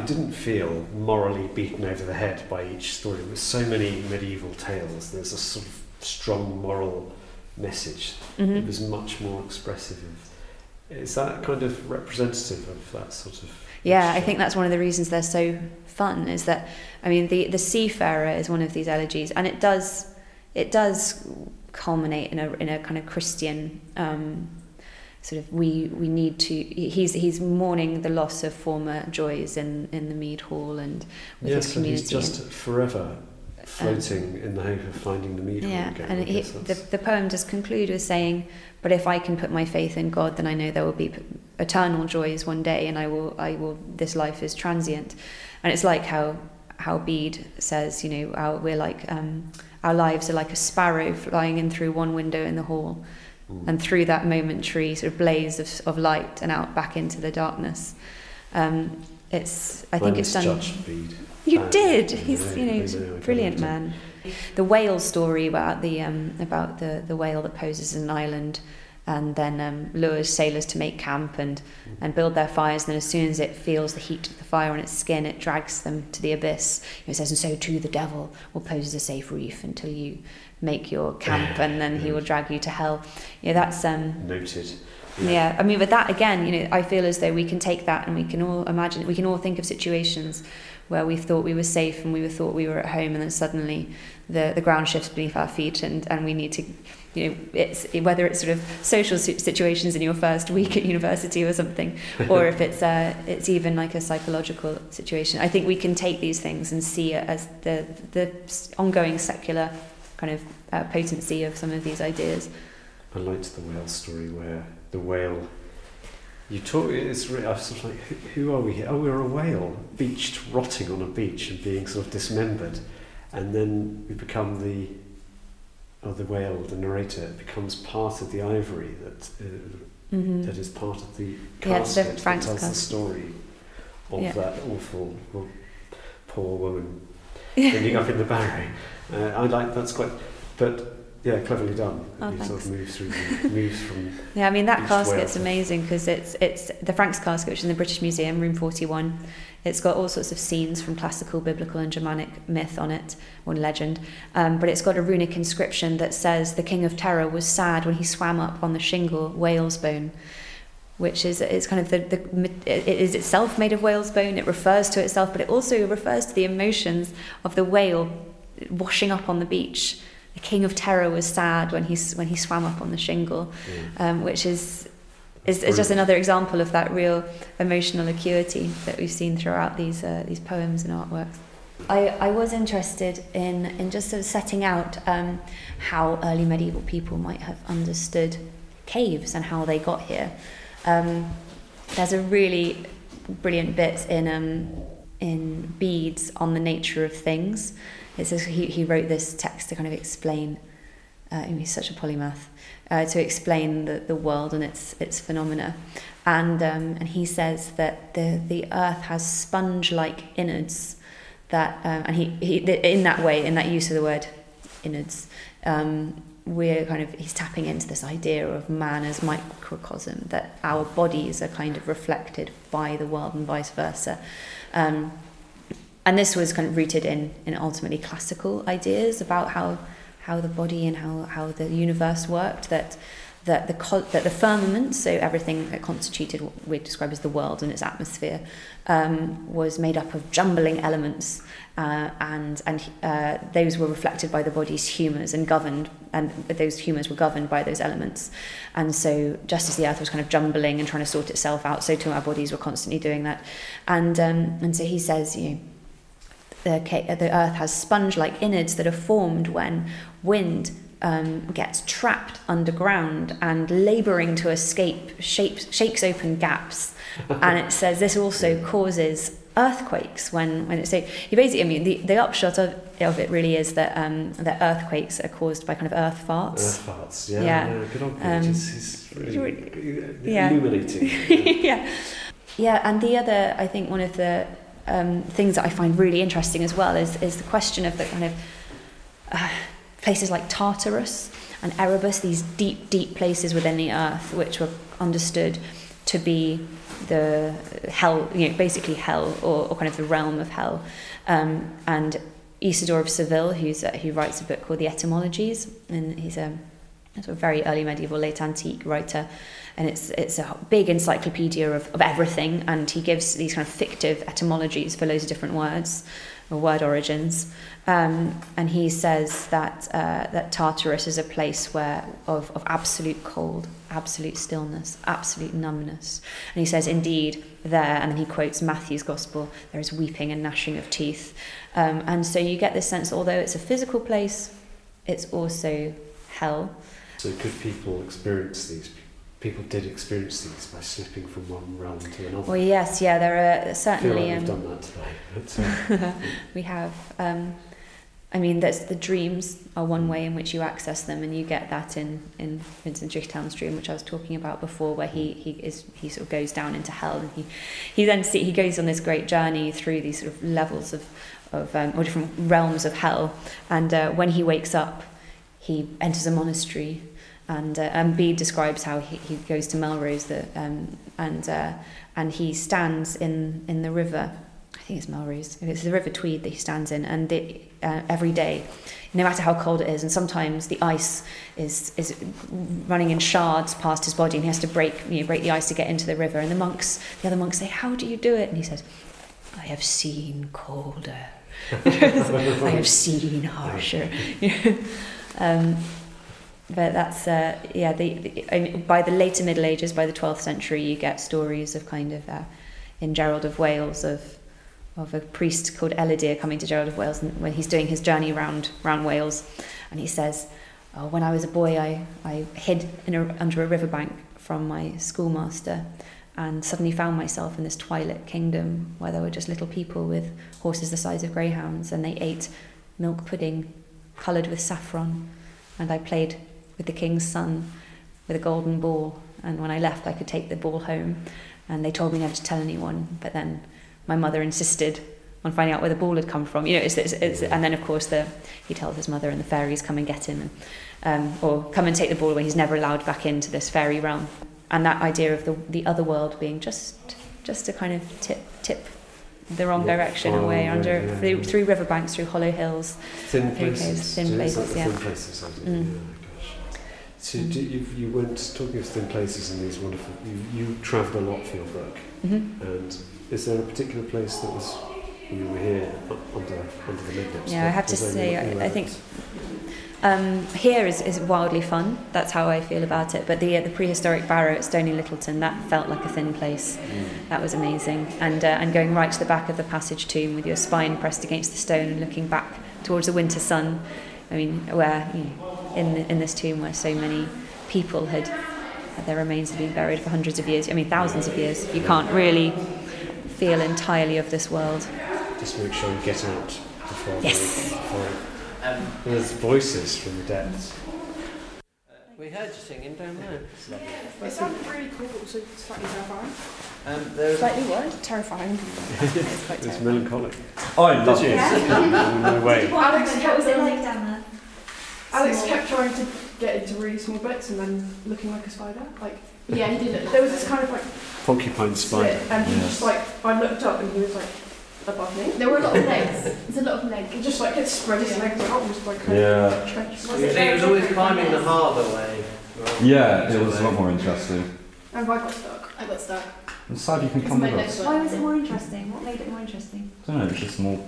I didn't feel morally beaten over the head by each story. With so many medieval tales, there's a sort of strong moral message. Mm-hmm. It was much more expressive of Is that kind of representative of that sort of? Yeah, I think that's one of the reasons they're so fun. Is that I mean the the seafarer is one of these elegies, and it does it does culminate in a in a kind of Christian. Um, sort of we we need to he's he's mourning the loss of former joys in in the mead hall and with yes, his community and he's just forever floating um, in the hope of finding the mead yeah hall again. and he, the, the poem does conclude with saying but if I can put my faith in God then I know there will be eternal joys one day and I will I will this life is transient and it's like how how Bede says you know our, we're like um, our lives are like a sparrow flying in through one window in the hall mm. and through that momentary sort of blaze of, of light and out back into the darkness. Um, it's I think it's done. You uh, did. He's you know, he's a brilliant man. The whale story about the um, about the the whale that poses in an island and then um, lures sailors to make camp and, and build their fires. And then as soon as it feels the heat of the fire on its skin, it drags them to the abyss. It says, and so too the devil will pose as a safe reef until you make your camp and then he will drag you to hell. Know, that's... Um, Noted. Yeah. yeah, I mean, with that again, you know, I feel as though we can take that and we can all imagine, we can all think of situations where we thought we were safe and we were thought we were at home, and then suddenly the, the ground shifts beneath our feet, and, and we need to, you know, it's whether it's sort of social situations in your first week at university or something, [LAUGHS] or if it's uh, it's even like a psychological situation. I think we can take these things and see it as the the ongoing secular kind of uh, potency of some of these ideas. I liked the whale story where the whale. You talk. It's really, I was sort of like, who, who are we here? Oh, we're a whale, beached, rotting on a beach and being sort of dismembered, and then we become the. Oh, the whale, the narrator, becomes part of the ivory that uh, mm-hmm. that is part of the casket yeah, the that tells the story of yeah. that awful, poor woman [LAUGHS] ending up in the Barry. Uh, I like that's quite, but yeah, cleverly done. Oh, thanks. sort of move through, moves from. [LAUGHS] Yeah, I mean that casket's amazing because it's it's the Franks casket, which is in the British Museum, room forty one. It's got all sorts of scenes from classical, biblical, and Germanic myth on it, or legend. Um, but it's got a runic inscription that says the King of Terror was sad when he swam up on the shingle whale's bone which is it's kind of the, the it is itself made of whale's bone it refers to itself but it also refers to the emotions of the whale washing up on the beach the king of terror was sad when he when he swam up on the shingle yeah. um, which is is, is just another example of that real emotional acuity that we've seen throughout these uh, these poems and artworks I, I was interested in, in just sort of setting out um, how early medieval people might have understood caves and how they got here. Um, there's a really brilliant bit in um, in Bede's on the nature of things. It says he, he wrote this text to kind of explain. Uh, he's such a polymath uh, to explain the, the world and its its phenomena, and um, and he says that the the earth has sponge-like innards that um, and he, he in that way in that use of the word innards um, we're kind of he's tapping into this idea of man as microcosm that our bodies are kind of reflected by the world and vice versa um, and this was kind of rooted in in ultimately classical ideas about how how the body and how how the universe worked that that the that the firmament, so everything that constituted what we describe as the world and its atmosphere, um, was made up of jumbling elements, uh, and and uh, those were reflected by the body's humours and governed, and those humours were governed by those elements, and so just as the earth was kind of jumbling and trying to sort itself out, so too our bodies were constantly doing that, and um, and so he says, you know. The, the earth has sponge like innards that are formed when wind um, gets trapped underground and labouring to escape shapes, shakes open gaps. [LAUGHS] and it says this also causes earthquakes when, when it's so you basically I mean the, the upshot of, of it really is that um, that earthquakes are caused by kind of earth farts. Earth farts, yeah. yeah. yeah good on um, it's, it's really [LAUGHS] yeah. illuminating. yeah. [LAUGHS] yeah, and the other I think one of the um, things that I find really interesting as well is is the question of the kind of uh, places like Tartarus and Erebus, these deep, deep places within the earth, which were understood to be the hell, you know, basically hell or, or kind of the realm of hell. Um, and Isidore of Seville, who's uh, who writes a book called The Etymologies, and he's a a sort of very early medieval, late antique writer, and it's it's a big encyclopedia of, of everything. And he gives these kind of fictive etymologies for loads of different words or word origins. Um, and he says that uh, that Tartarus is a place where of, of absolute cold, absolute stillness, absolute numbness. And he says, indeed, there, and then he quotes Matthew's Gospel, there is weeping and gnashing of teeth. Um, and so you get this sense, although it's a physical place, it's also hell. So could people experience these? People did experience these by slipping from one realm to another. Well, yes, yeah, there are I feel certainly. like we've um, done that today. But, uh, [LAUGHS] we have. Um, I mean, there's the dreams are one way in which you access them, and you get that in in Vincent Trichtown's dream, which I was talking about before, where he he is he sort of goes down into hell, and he he then see, he goes on this great journey through these sort of levels of of um, or different realms of hell, and uh, when he wakes up, he enters a monastery. And, uh, and Bede describes how he, he goes to Melrose the, um, and, uh, and he stands in, in the river I think it's Melrose. It's the River Tweed that he stands in, and uh, every day, no matter how cold it is, and sometimes the ice is is running in shards past his body, and he has to break you know, break the ice to get into the river. And the monks, the other monks, say, "How do you do it?" And he says, "I have seen colder. [LAUGHS] I have seen harsher." [LAUGHS] um, but that's uh, yeah. The, the by the later Middle Ages, by the 12th century, you get stories of kind of uh, in Gerald of Wales of of a priest called Elidir coming to Gerald of Wales and when he's doing his journey round round Wales, and he says, oh, "When I was a boy, I I hid a, under a riverbank from my schoolmaster." And suddenly found myself in this twilight kingdom where there were just little people with horses the size of greyhounds, and they ate milk pudding coloured with saffron. And I played with the king's son with a golden ball. And when I left, I could take the ball home. And they told me never to tell anyone. But then my mother insisted on finding out where the ball had come from. You know, it's, it's, it's, and then of course the, he tells his mother and the fairies come and get him, and, um, or come and take the ball away. He's never allowed back into this fairy realm. And that idea of the, the other world being just just to kind of tip tip the wrong Yeah, direction far away away, under yeah, through, yeah. through riverbanks, through hollow hills, Thin places. thin places, yeah. Thin places? Mm. So you, you went talking of thin places and these wonderful. You, you travelled a lot for your book, Mhm. and is there a particular place that was you were here under under the mid Yeah, I have to say, I, I think um, here is, is wildly fun. That's how I feel about it. But the uh, the prehistoric barrow at Stony Littleton, that felt like a thin place. That was amazing. And uh, and going right to the back of the passage tomb with your spine pressed against the stone and looking back towards the winter sun. I mean, where you know, in in this tomb where so many people had their remains had been buried for hundreds of years. I mean, thousands of years. You can't really feel entirely of this world. Just make sure you get out before. Yes. Before there's voices from the depths. We heard you singing down there. It sounded really cool, but also slightly terrifying. Um, there's Slightly what? Terrifying. [LAUGHS] It's quite It's terrible. melancholic. Oh, I love Did you? it. [LAUGHS] no way. Alex What was it like down there? Alex Small. kept trying to get into really small bits and then looking like a spider. Like Yeah, he did look there was this kind of like Porcupine spider. slit, and he Yes. just like I looked up and he was like above me. There were a lot of legs. There's a lot of legs. He just like gets spread his legs out and just like kind Yeah. of trench. Was he it was, always very climbing the different? harbour way. rather Yeah, it was a lot more interesting. And I got stuck. I got stuck. I'm sad you can come my with legs us. Why was it more interesting? What made it more interesting? I don't know, it was just more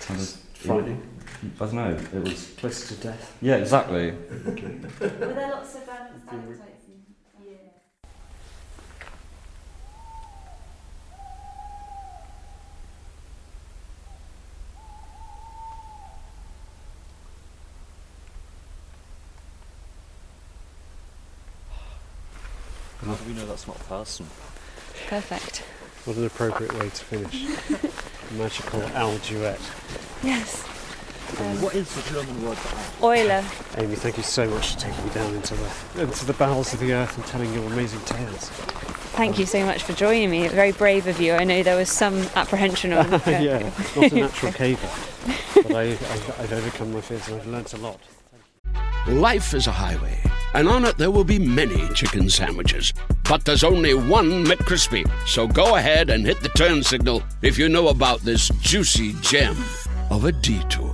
kind of Frightening. I don't know, it was. Close to death. Yeah, exactly. Were there lots of um, stalactites? Yeah. How do we know that's not a person? Perfect. What an appropriate way to finish. [LAUGHS] Magical owl duet. Yes. Um, What is the German word for Euler. Amy, thank you so much for taking me down into the into the bowels of the earth and telling your amazing tales. Thank you so much for joining me. Very brave of you. I know there was some apprehension on. [LAUGHS] yeah, it's not a natural [LAUGHS] caver, but I, I, I've overcome my fears and I've learnt a lot. Life is a highway, and on it there will be many chicken sandwiches. But there's only one McCrispy. So go ahead and hit the turn signal if you know about this juicy gem of a detour.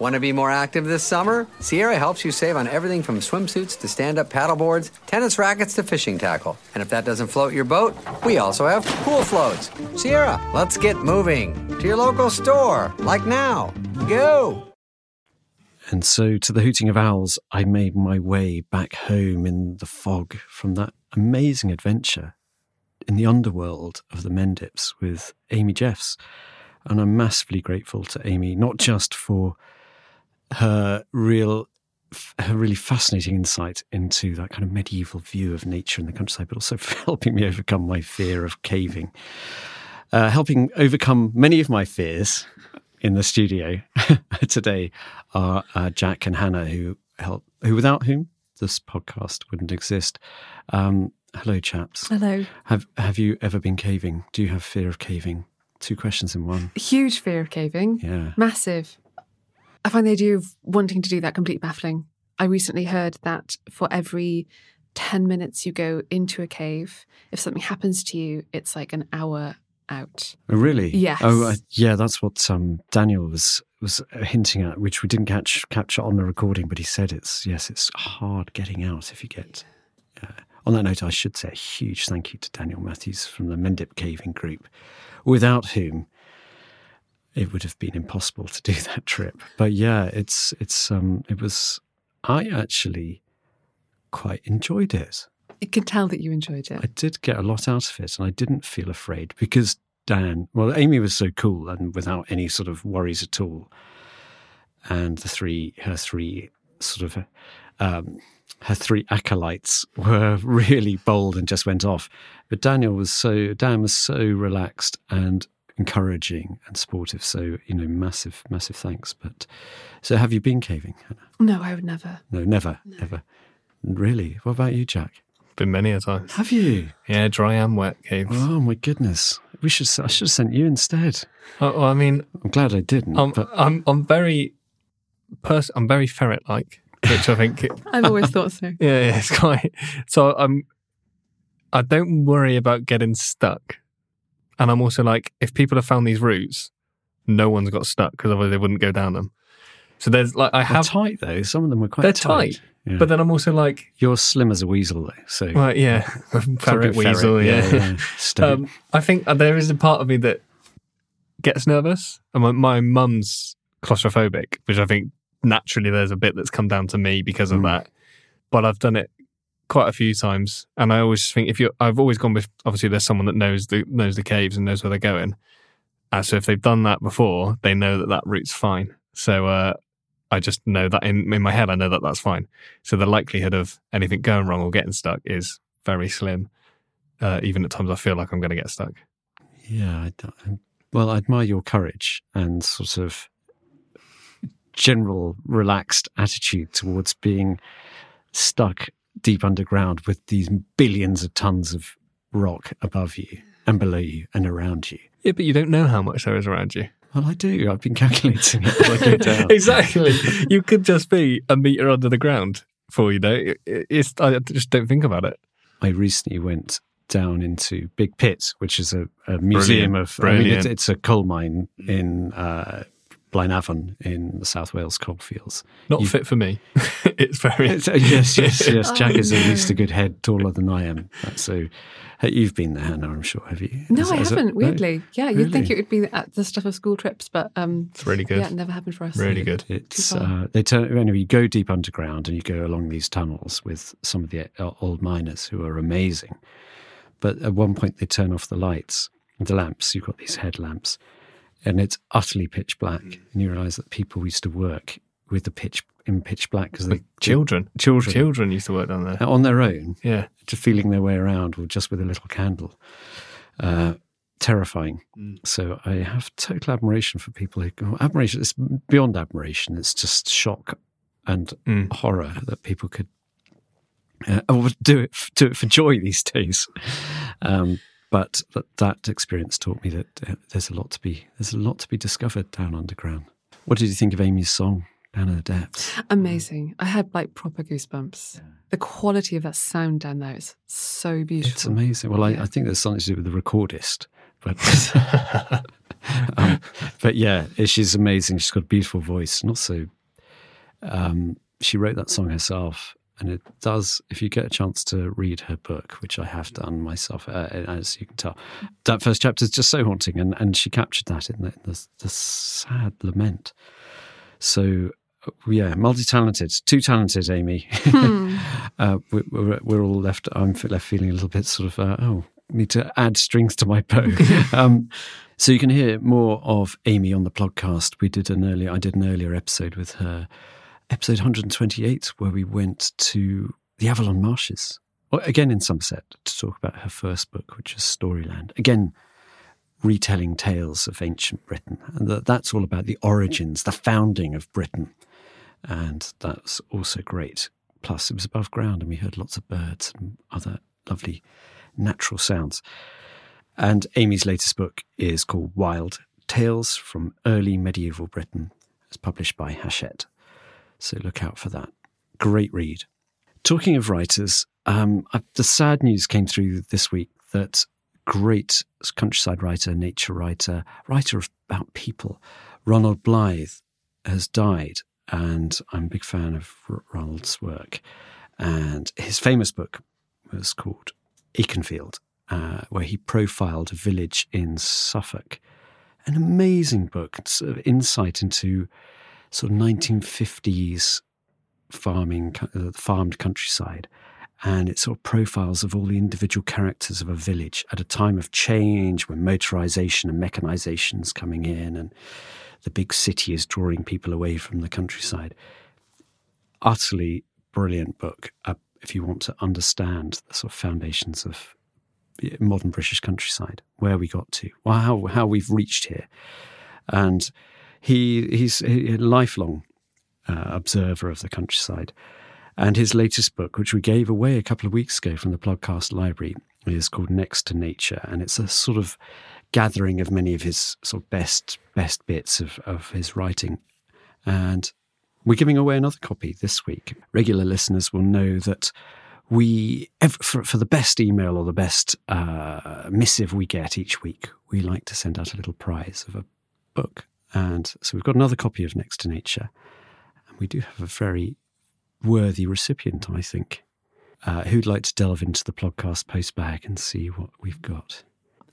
Want to be more active this summer? Sierra helps you save on everything from swimsuits to stand up paddleboards, tennis rackets to fishing tackle. And if that doesn't float your boat, we also have pool floats. Sierra, let's get moving to your local store, like now. Go! And so, to the hooting of owls, I made my way back home in the fog from that amazing adventure in the underworld of the Mendips with Amy Jeffs. And I'm massively grateful to Amy, not just for her real her really fascinating insight into that kind of medieval view of nature in the countryside, but also [LAUGHS] helping me overcome my fear of caving, uh, helping overcome many of my fears in the studio [LAUGHS] today are uh, Jack and Hannah, who help, who without whom this podcast wouldn't exist. Um, hello, chaps. Hello. Have Have you ever been caving? Do you have fear of caving? Two questions in one. Huge fear of caving. Yeah. Massive. I find the idea of wanting to do that completely baffling. I recently heard that for every 10 minutes you go into a cave, if something happens to you, it's like an hour out. Oh, really? Yes. Oh, uh, yeah. That's what um, Daniel was was hinting at, which we didn't catch capture on the recording, but he said it's yes, it's hard getting out if you get. Uh, on that note, I should say a huge thank you to Daniel Matthews from the Mendip Caving Group, without whom it would have been impossible to do [LAUGHS] that trip. But yeah, it's it's um it was I actually quite enjoyed it. You can tell that you enjoyed it. I did get a lot out of it and I didn't feel afraid because Dan, well, Amy was so cool and without any sort of worries at all. And the three, her three sort of, um, her three acolytes were [LAUGHS] really bold and just went off. But Daniel was so, Dan was so relaxed and encouraging and supportive. So, you know, massive, massive thanks. But so have you been caving? Hannah? No, I would never. No, never, ever. Really? What about you, Jack? Been many a time. Have you? Yeah, dry and wet caves. Oh my goodness! We should. I should have sent you instead. Oh, well, I mean, I'm glad I didn't. I'm but I'm, I'm very pers- I'm very ferret like, which I think. [LAUGHS] I've always [LAUGHS] thought so. yeah, yeah, it's quite. So I'm. I don't worry about getting stuck, and I'm also like, if people have found these routes, no one's got stuck because otherwise they wouldn't go down them. So there's like I they're have tight though. Some of them were quite. they're tight, Yeah. but then I'm also like, You're slim as a weasel though. So well, yeah, [LAUGHS] [LAUGHS] ferret Ferret, weasel, yeah. yeah, yeah. [LAUGHS] Um, I think there is a part of me that gets nervous, and my, my mum's claustrophobic, which I think naturally there's a bit that's come down to me because of Mm. that. But I've done it quite a few times, and I always think if you, I've always gone with obviously there's someone that knows the knows the caves and knows where they're going. So if they've done that before, they know that that route's fine. So uh, I just know that in in my head, I know that that's fine. So the likelihood of anything going wrong or getting stuck is very slim. Uh, even at times, I feel like I'm going to get stuck. yeah. I well, I admire your courage and sort of general relaxed attitude towards being stuck deep underground with these billions of tons of rock above you and below you and around you. Yeah, but you don't know how much there is around you. Well, I do. I've been calculating it as I go down. [LAUGHS] exactly. You could just be a meter under the ground for you know. It's I just don't think about it. I recently went down into Big Pit, which is a, a museum Brilliant. of. I mean, it's, it's a coal mine in uh, Blaenavon in the South Wales coalfields. Not You- fit for me. [LAUGHS] it's very It's- uh, yes, yes, [LAUGHS] yes. Jack is at least a good head taller than I am. So uh, you've been there, Hannah, I'm sure, have you? No, Is- I is haven't. no? Weirdly, yeah, you'd think it would be at the stuff of school trips, but um, It's really good. Yeah, it never happened for us. Really good. It's uh, they turn anyway. You go deep underground and you go along these tunnels with some of the uh, old miners who are amazing. But at one point they turn off the lights, and the lamps. You've got these headlamps, and it's utterly pitch black. Mm. And you realise that people used to work with the pitch in pitch black because the children, children, children used to work down there on their own, Yeah. just feeling their way around, or just with a little candle. Uh, terrifying. So I have total admiration for people who go, admiration, it's beyond admiration, it's just shock and horror that people could uh, do it do it for joy these days. Um, but that, that experience taught me that uh, there's a lot to be there's a lot to be discovered down underground. What did you think of Amy's song down in the depths? Amazing. I had like proper goosebumps. The quality of that sound down there is so beautiful. It's amazing. Well, I, I think there's something to do with the recordist, but [LAUGHS] [LAUGHS] um, but yeah, she's amazing. She's got a beautiful voice, and also um, she wrote that song herself. And it does, if you get a chance to read her book, which I have done myself, uh, as you can tell, that first chapter is just so haunting. And, and she captured that in the, the, the sad lament. So, yeah, multi talented, too talented, Amy. Hmm. [LAUGHS] uh, we, we're, we're all left, I'm left feeling a little bit sort of, uh, oh, need to add strings to my bow. [LAUGHS] um, so you can hear more of Amy on the podcast. We did an earlier, I did an earlier episode with her episode 128, where we went to the Avalon Marshes, again in Somerset, to talk about her first book, which is Storyland. Again, retelling tales of ancient Britain. And that's all about the origins, the founding of Britain. And that's also great. Plus, it was above ground, and we heard lots of birds and other lovely natural sounds. And Amy's latest book is called Wild Tales from Early Medieval Britain. It's published by Hachette. So look out for that. Great read. Talking of writers, um, the sad news came through this week that great countryside writer, nature writer, writer about people, Ronald Blythe, has died. And I'm a big fan of Ronald's work. And his famous book was called Akenfield, uh, where he profiled a village in Suffolk. An amazing book, sort of insight into sort of 1950s farming, uh, farmed countryside. And it sort of profiles of all the individual characters of a village at a time of change when motorization and mechanization is coming in and the big city is drawing people away from the countryside. Utterly brilliant book uh, if you want to understand the sort of foundations of modern British countryside, where we got to, how, how we've reached here. And he he's a lifelong uh, observer of the countryside. And his latest book, which we gave away a couple of weeks ago from the podcast library, is called Next to Nature, and it's a sort of gathering of many of his sort of best best bits of, of his writing. And we're giving away another copy this week. Regular listeners will know that we, for, for the best email or the best uh, missive we get each week, we like to send out a little prize of a book and so we've got another copy of Next to Nature. And we do have a very worthy recipient, I think, uh, who'd like to delve into the podcast post bag and see what we've got.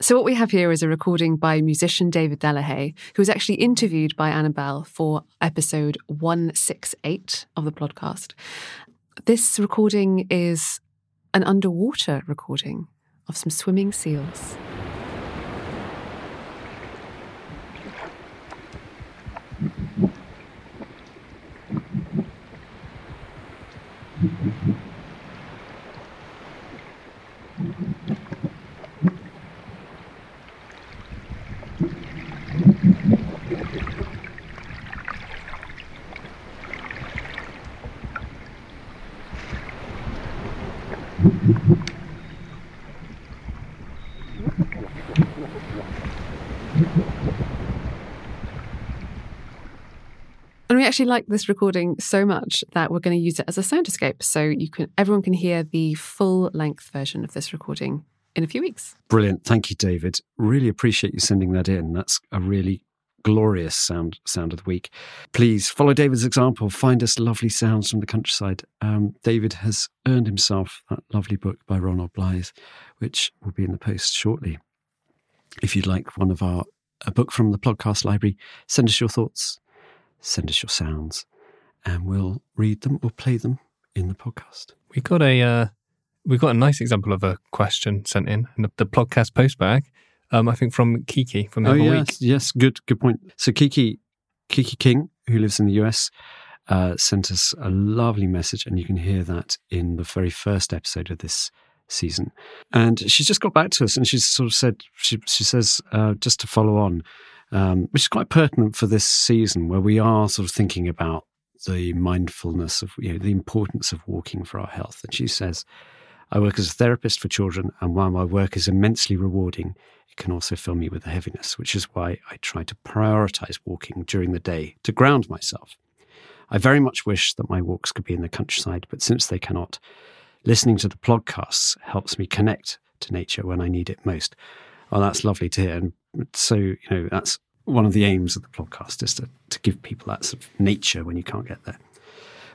So, what we have here is a recording by musician David Delahaye, who was actually interviewed by Annabelle for episode 168 of the podcast. This recording is an underwater recording of some swimming seals. Actually like this recording so much that we're going to use it as a soundscape. So you can everyone can hear the full length version of this recording in a few weeks. Brilliant. Thank you, David. Really appreciate you sending that in. That's a really glorious sound sound of the week. Please follow David's example. Find us lovely sounds from the countryside. Um, David has earned himself that lovely book by Ronald Blythe, which will be in the post shortly. If you'd like one of our a book from the podcast library, send us your thoughts send us your sounds, and we'll read them or play them in the podcast. We got a uh, we got a nice example of a question sent in in the, the podcast post bag. Um, I think from Kiki from the oh, other yes, week. yes, good, good point. So Kiki, Kiki King, who lives in the US, uh, sent us a lovely message, and you can hear that in the very first episode of this season. And she's just got back to us and she's sort of said, she, she says, uh, just to follow on, um, which is quite pertinent for this season where we are sort of thinking about the mindfulness of, you know, the importance of walking for our health. And she says, I work as a therapist for children, and while my work is immensely rewarding, it can also fill me with a heaviness, which is why I try to prioritize walking during the day to ground myself. I very much wish that my walks could be in the countryside, but since they cannot, listening to the podcasts helps me connect to nature when I need it most. Well, that's lovely to hear. And so, you know, that's one of the aims of the podcast is to, to give people that sort of nature when you can't get there.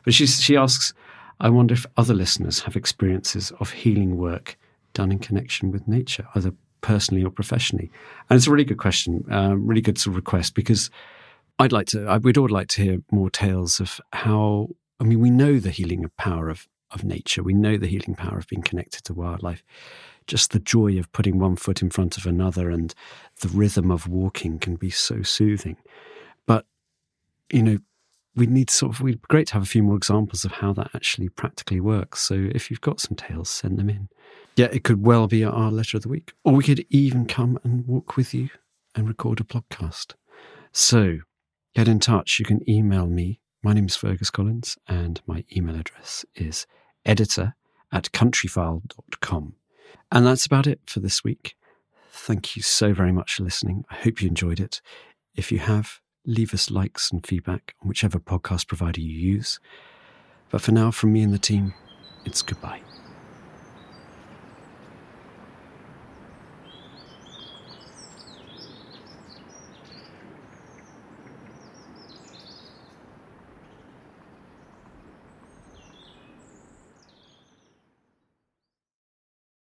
But she, she asks, I wonder if other listeners have experiences of healing work done in connection with nature, either personally or professionally. And it's a really good question, uh, really good sort of request because I'd like to, I, we'd all like to hear more tales of how, I mean, we know the healing power of, of nature. We know the healing power of being connected to wildlife. Just the joy of putting one foot in front of another and the rhythm of walking can be so soothing. But, you know, we need sort of, we'd be great to have a few more examples of how that actually practically works. So if you've got some tales, send them in. Yeah, it could well be our letter of the week. Or we could even come and walk with you and record a podcast. So get in touch. You can email me. My name is Fergus Collins, and my email address is editor at countryfile.com. And that's about it for this week. Thank you so very much for listening. I hope you enjoyed it. If you have, leave us likes and feedback on whichever podcast provider you use. But for now, from me and the team, it's goodbye.